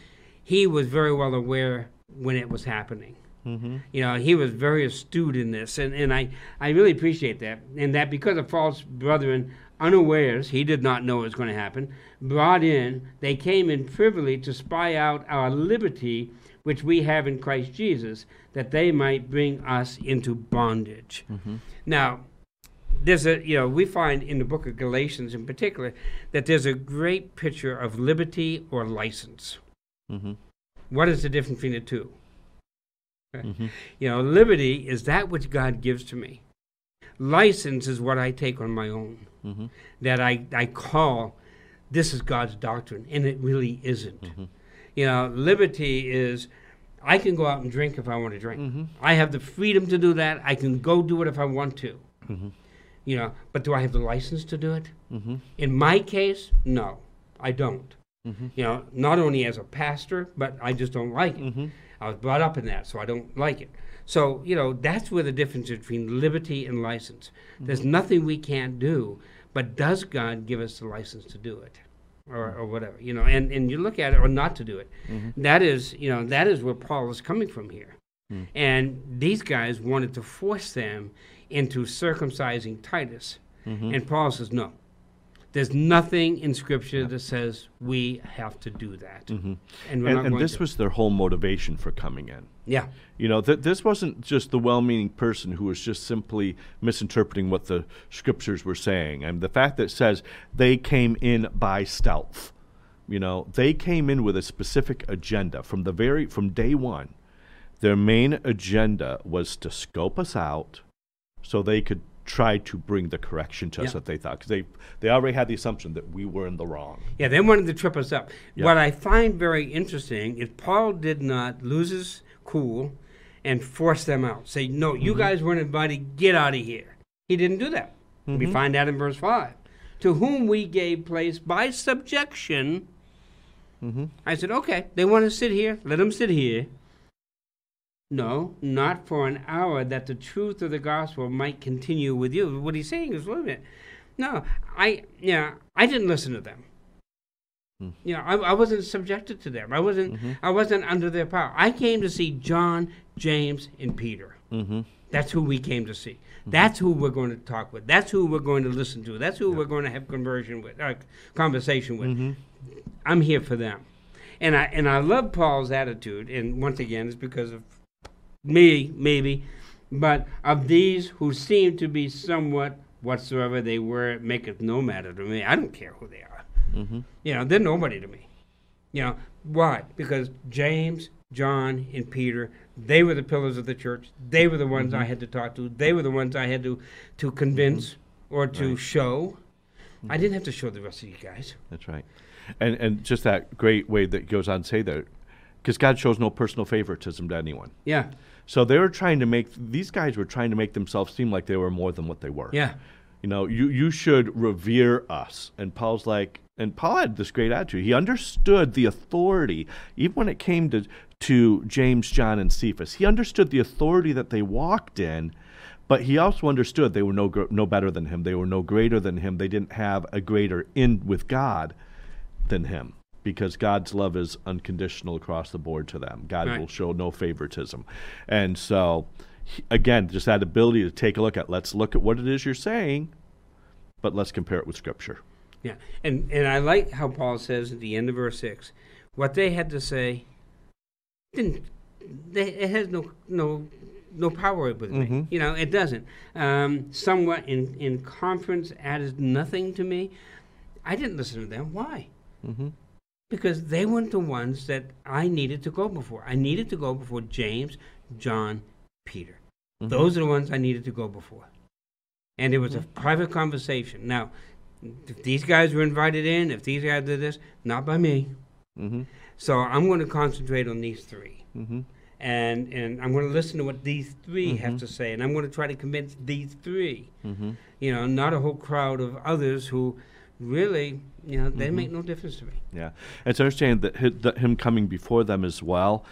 he was very well aware when it was happening. Mm-hmm. You know, he was very astute in this, and, and I, I really appreciate that. And that because of false brethren unawares, he did not know it was going to happen, brought in, they came in privily to spy out our liberty which we have in Christ Jesus, that they might bring us into bondage. Now, there's a you know we find in the book of Galatians in particular that there's a great picture of liberty or license. Mm-hmm. What is the difference between the two? Mm-hmm. You know, liberty is that which God gives to me. License is what I take on my own. Mm-hmm. That I, I call this is God's doctrine, and it really isn't. Mm-hmm. You know, liberty is I can go out and drink if I want to drink. Mm-hmm. I have the freedom to do that. I can go do it if I want to. Mm-hmm. You know, but do I have the license to do it? Mm-hmm. In my case, no, I don't. Mm-hmm. You know, not only as a pastor, but I just don't like it. Mm-hmm. I was brought up in that, so I don't like it. So, you know, that's where the difference is between liberty and license. There's nothing we can't do, but does God give us the license to do it? Or, or whatever, you know, and, and you look at it or not to do it. Mm-hmm. That is, you know, that is where Paul is coming from here. Mm. And these guys wanted to force them into circumcising Titus. Mm-hmm. And Paul says, no. There's nothing in Scripture that says we have to do that. Mm-hmm. And And, and this to. was their whole motivation for coming in. yeah. You know, th- this wasn't just the well meaning person who was just simply misinterpreting what the scriptures were saying. And the fact that it says they came in by stealth, you know, they came in with a specific agenda from the very, from day one. Their main agenda was to scope us out so they could try to bring the correction to us Yeah. that they thought. Because they, they already had the assumption that we were in the wrong. Yeah, they wanted to trip us up. Yeah. What I find very interesting is Paul did not lose his cool and force them out. Say, no, you guys weren't invited, get out of here. He didn't do that. We Mhm. find that in verse 5. To whom we gave place by subjection. Mm-hmm. I said, okay, they want to sit here, let them sit here. No, not for an hour, that the truth of the gospel might continue with you. What he's saying is, wait a minute. No, I, yeah, I didn't listen to them. Hmm. You know, I, I wasn't subjected to them. I wasn't, Mhm. I wasn't under their power. I came to see John, James, and Peter. Mm-hmm. That's who we came to see. That's who we're going to talk with. That's who we're going to listen to. That's who we're going to have conversion with, uh, conversation with. Mm-hmm. I'm here for them. And I and I love Paul's attitude, and once again, it's because of me, maybe, but of these who seem to be somewhat whatsoever they were, it maketh no matter to me. I don't care who they are. Mm-hmm. You know, they're nobody to me. You know, why? Because James, John, and Peter, they were the pillars of the church. They were the ones I mm-hmm. had to talk to. They were the ones I had to, to convince mm-hmm. or to Right. show. Mm-hmm. I didn't have to show the rest of you guys. That's right. And and just that great way that goes on to say that because God shows no personal favoritism to anyone. Yeah, So they were trying to make these guys were trying to make themselves seem like they were more than what they were. yeah. You know, you you should revere us. And Paul's like and Paul had this great attitude. He understood the authority, even when it came to to James, John, and Cephas. He understood the authority that they walked in, but he also understood they were no no better than him. They were no greater than him. They didn't have a greater in with God than him because God's love is unconditional across the board to them. God Right. will show no favoritism. And so again, just that ability to take a look at let's look at what it is you're saying, but let's compare it with scripture. Yeah, and and I like how Paul says at the end of verse six, what they had to say didn't they, it has no no no power with me. Mhm. You know, it doesn't. Um, somewhat in in conference added nothing to me. I didn't listen to them. Why? Mm-hmm. Because they weren't the ones that I needed to go before. I needed to go before James, John, Peter. Mm-hmm. Those are the ones I needed to go before. And it was a private conversation. Now, if these guys were invited in, if these guys did this, not by me. Mm-hmm. So I'm going to concentrate on these three. Mm-hmm. And, and I'm going to listen to what these 3 have Mhm. to say. And I'm going to try to convince these three. Mm-hmm. You know, not a whole crowd of others who really, you know, they Mhm. make no difference to me. Yeah, and to understand that, hi- that him coming before them as well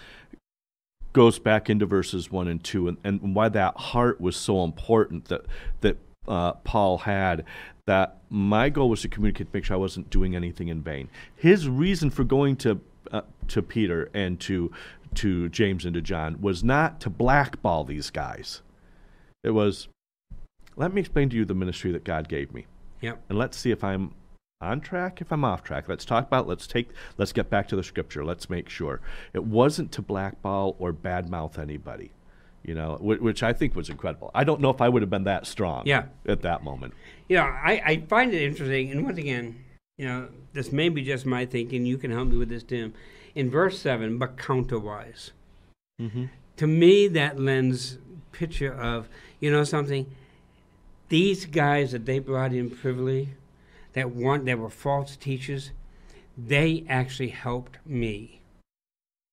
goes back into verses one and two, and, and why that heart was so important that that uh, Paul had. That my goal was to communicate, make sure I wasn't doing anything in vain. His reason for going to uh, to Peter and to to James and to John was not to blackball these guys. It was, let me explain to you the ministry that God gave me Yep. and let's see if I'm on track, if I'm off track. Let's talk about. Let's take. Let's get back to the scripture. Let's make sure it wasn't to blackball or badmouth anybody. You know, wh- which I think was incredible. I don't know if I would have been that strong Yeah. at that moment. You know, I, I find it interesting, and once again, you know, this may be just my thinking. You can help me with this, Tim. In verse 7, but counterwise. Mm-hmm. To me, that lends picture of, you know something? These guys that they brought in privily, that want that were false teachers, they actually helped me.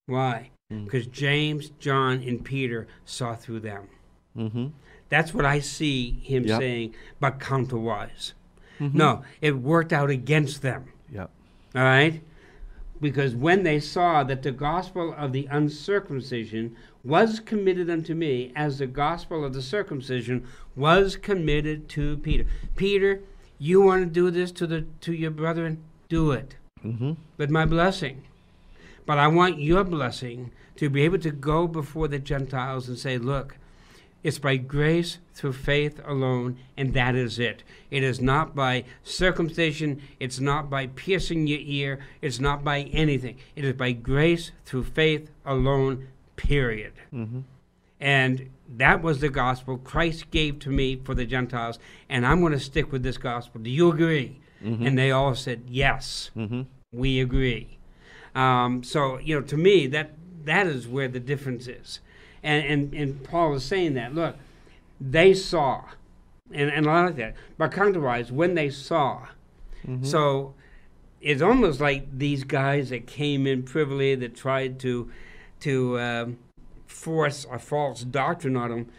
Why? Mm. Because James, John, and Peter saw through them. Mm-hmm. That's what I see him Yep. saying, but counterwise. Mm-hmm. No, it worked out against them. Yep. All right? Because when they saw that the gospel of the uncircumcision was committed unto me, as the gospel of the circumcision was committed to Peter. Peter, you want to do this to the to your brethren? Do it. Mm-hmm. With my blessing. But I want your blessing to be able to go before the Gentiles and say, look, it's by grace through faith alone, and that is it. It is not by circumcision, it's not by piercing your ear, it's not by anything. It is by grace through faith alone, period. Mm-hmm. And that was the gospel Christ gave to me for the Gentiles, and I'm going to stick with this gospel. Do you agree? Mhm. And they all said, yes, Mm-hmm. we agree. Um, so, you know, to me, that that is where the difference is. And, and, and Paul is saying that, look, they saw, and, and I like that, but counterwise, when they saw, Mm-hmm. so it's almost like these guys that came in privily that tried to to um, force a false doctrine on them.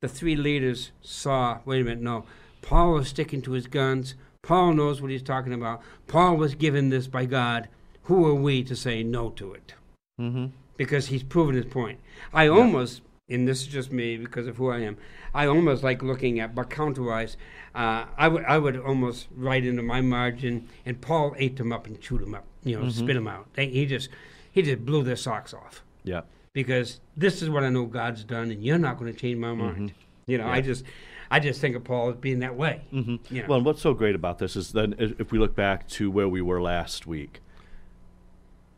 The three leaders saw. Wait a minute, no. Paul was sticking to his guns. Paul knows what he's talking about. Paul was given this by God. Who are we to say no to it? Mm-hmm. Because he's proven his point. I almost, and this is just me because of who I am, I almost like looking at, but counterwise, uh, I would I would almost write into my margin, and Paul ate them up and chewed them up, you know, spit them out. They, he just he just blew their socks off Yeah. Because this is what I know God's done, and you're not going to change my mind. You know, I just I just think of Paul as being that way. Mm-hmm. You know. Well, and what's so great about this is that if we look back to where we were last week,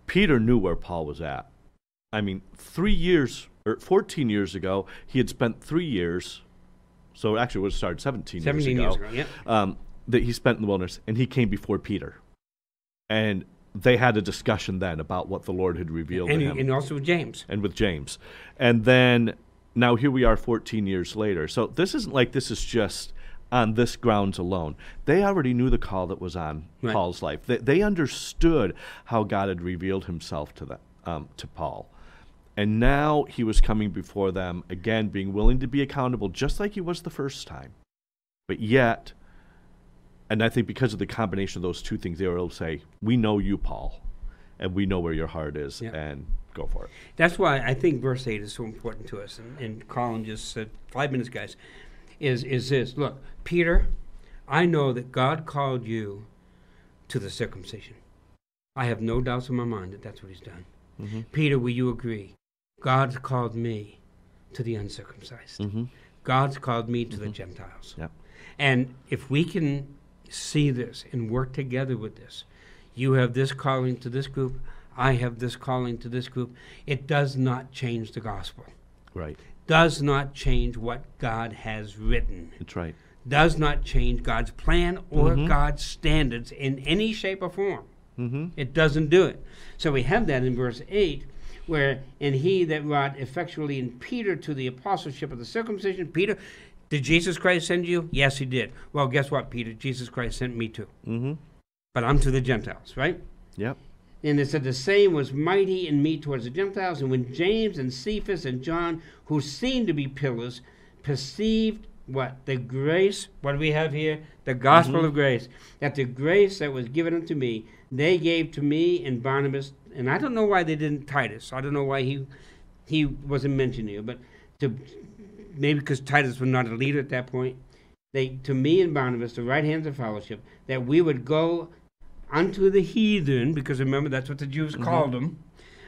Peter knew where Paul was at. I mean, three years or 14 years ago, he had spent three years. So actually, it would have started 17, Seventeen years years ago. ago, yeah. um, that he spent in the wilderness, and he came before Peter, and they had a discussion then about what the Lord had revealed And, and also with James. and with James. And then now here we are 14 years later. So this isn't like this is just on this grounds alone. They already knew the call that was on Right. Paul's life. They, they understood how God had revealed himself to them, um, to Paul. And now he was coming before them again, being willing to be accountable, just like he was the first time. But yet, and I think because of the combination of those two things, they were able to say, "We know you, Paul, and we know where your heart is, Yeah. and go for it." That's why I think verse 8 is so important to us. And, and Colin just said, five minutes, guys, is, is this. Look, Peter, I know that God called you to the circumcision. I have no doubts in my mind that that's what he's done. Mm-hmm. Peter, will you agree? God's called me to the uncircumcised. Mm-hmm. God's called me to the Gentiles. Yep. And if we can see this and work together with this, you have this calling to this group, I have this calling to this group, it does not change the gospel. Right. Does not change what God has written. That's right. Does not change God's plan or Mhm. God's standards in any shape or form. Mm-hmm. It doesn't do it. So we have that in verse 8, where, and he that wrought effectually in Peter to the apostleship of the circumcision, Peter, did Jesus Christ send you? Yes, he did. Well, guess what, Peter? Jesus Christ sent me too. Mm-hmm. But I'm to the Gentiles, right? Yep. And it said, The same was mighty in me towards the Gentiles. And when James and Cephas and John, who seemed to be pillars, perceived what? The grace, what do we have here? The gospel of grace. That the grace that was given unto me, they gave to me and Barnabas. And I don't know why they didn't Titus. I don't know why he he wasn't mentioned here, but to maybe because Titus was not a leader at that point. They to me and Barnabas, the right hands of fellowship, that we would go unto the heathen, because remember that's what the Jews called them,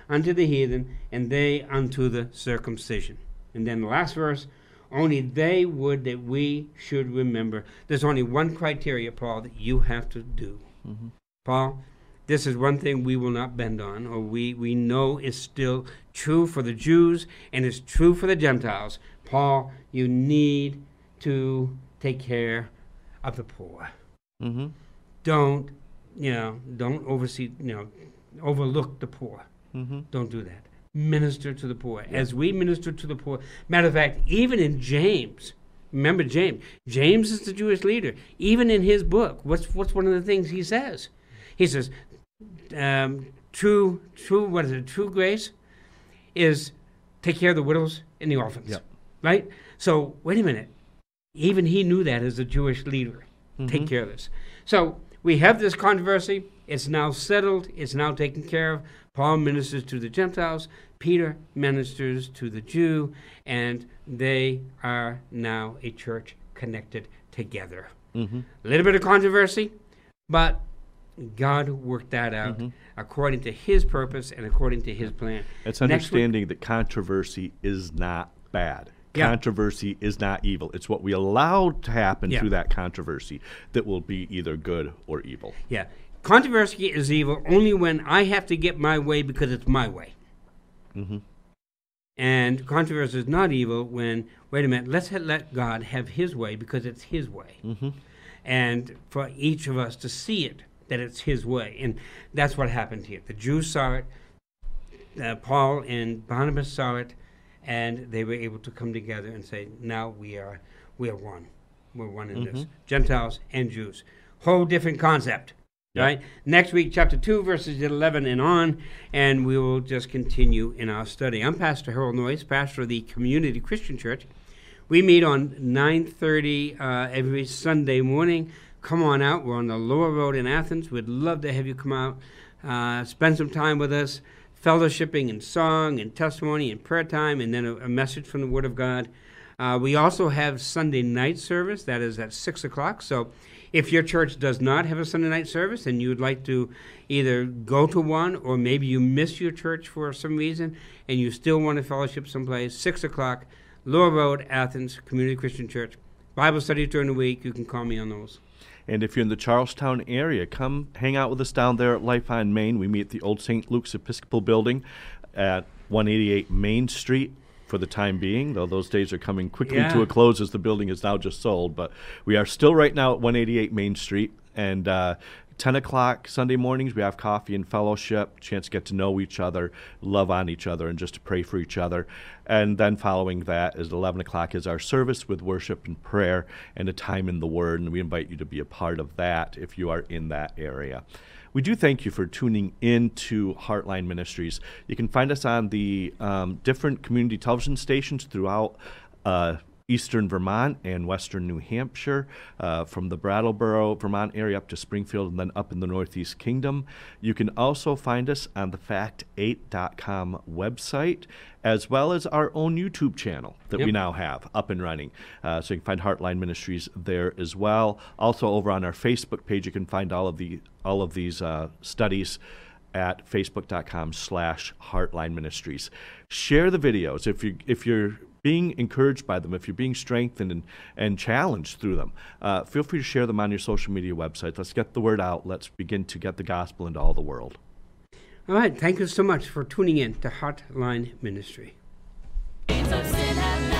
unto the heathen, and they unto the circumcision. And then the last verse, only they would that we should remember. There's only one criteria, Paul, that you have to do. Mhm. Paul, this is one thing we will not bend on, or we, we know is still true for the Jews and is true for the Gentiles. Paul, you need to take care of the poor. Mm-hmm. Don't, you know, don't oversee, you know, overlook the poor. Mm-hmm. Don't do that. Minister to the poor. As we minister to the poor. Matter of fact, even in James, remember James. James is the Jewish leader. Even in his book, what's what's one of the things he says? He says, um, true, true, what is it? True grace is take care of the widows and the orphans. Yep. Right? So wait a minute. Even he knew that as a Jewish leader. Take Mhm. care of this. So we have this controversy. It's now settled. It's now taken care of. Paul ministers to the Gentiles. Peter ministers to the Jew, and they are now a church connected together. Mm-hmm. A little bit of controversy, but God worked that out Mhm. according to His purpose and according to His plan. It's Next week- understanding that controversy is not bad. Yeah. Controversy is not evil. It's what we allow to happen Yeah. through that controversy that will be either good or evil. Yeah. Controversy is evil only when I have to get my way because it's my way. Mm-hmm. And controversy is not evil when, wait a minute, let's let God have His way because it's His way. Mm-hmm. And for each of us to see it, that it's His way. And that's what happened here. The Jews saw it, uh, Paul and Barnabas saw it, and they were able to come together and say, now we are, we are one. We're one in this. Mhm. Gentiles and Jews. Whole different concept. Yeah. Right? Next week, chapter 2, verses 11 and on, and we will just continue in our study. I'm Pastor Harold Noyes, pastor of the Community Christian Church. We meet on 9.30 uh, every Sunday morning. Come on out. We're on the Lower Road in Athens. We'd love to have you come out, uh, spend some time with us, fellowshipping and song and testimony and prayer time, and then a, a message from the Word of God. Uh, we also have Sunday night service. That is at 6 o'clock. So if your church does not have a Sunday night service and you would like to either go to one or maybe you miss your church for some reason and you still want to fellowship someplace, 6 o'clock, Lower Road, Athens, Community Christian Church. Bible studies during the week. You can call me on those. And if you're in the Charlestown area, come hang out with us down there at Life on Main. We meet at the Old St. Luke's Episcopal Building at 188 Main Street for the time being, though those days are coming quickly Yeah. to a close as the building is now just sold. But we are still right now at 188 Main Street. And uh, 10 o'clock Sunday mornings, we have coffee and fellowship, chance to get to know each other, love on each other, and just to pray for each other. And then following that is 11 o'clock is our service with worship and prayer and a time in the Word. And we invite you to be a part of that if you are in that area. We do thank you for tuning in to Heartline Ministries. You can find us on the um, different community television stations throughout uh, eastern Vermont and western New Hampshire, uh, from the Brattleboro, Vermont area up to Springfield and then up in the Northeast Kingdom. You can also find us on the fact8.com website, as well as our own YouTube channel that we now have up and running. Uh, so you can find Heartline Ministries there as well. Also over on our Facebook page, you can find all of the all of these uh, studies at facebook.com slash heartline ministries share the videos if you if you're being encouraged by them if you're being strengthened and, and challenged through them uh, feel free to share them on your social media websites let's get the word out let's begin to get the gospel into all the world All right. Thank you so much for tuning in to Heartline Ministry. Gates of sin.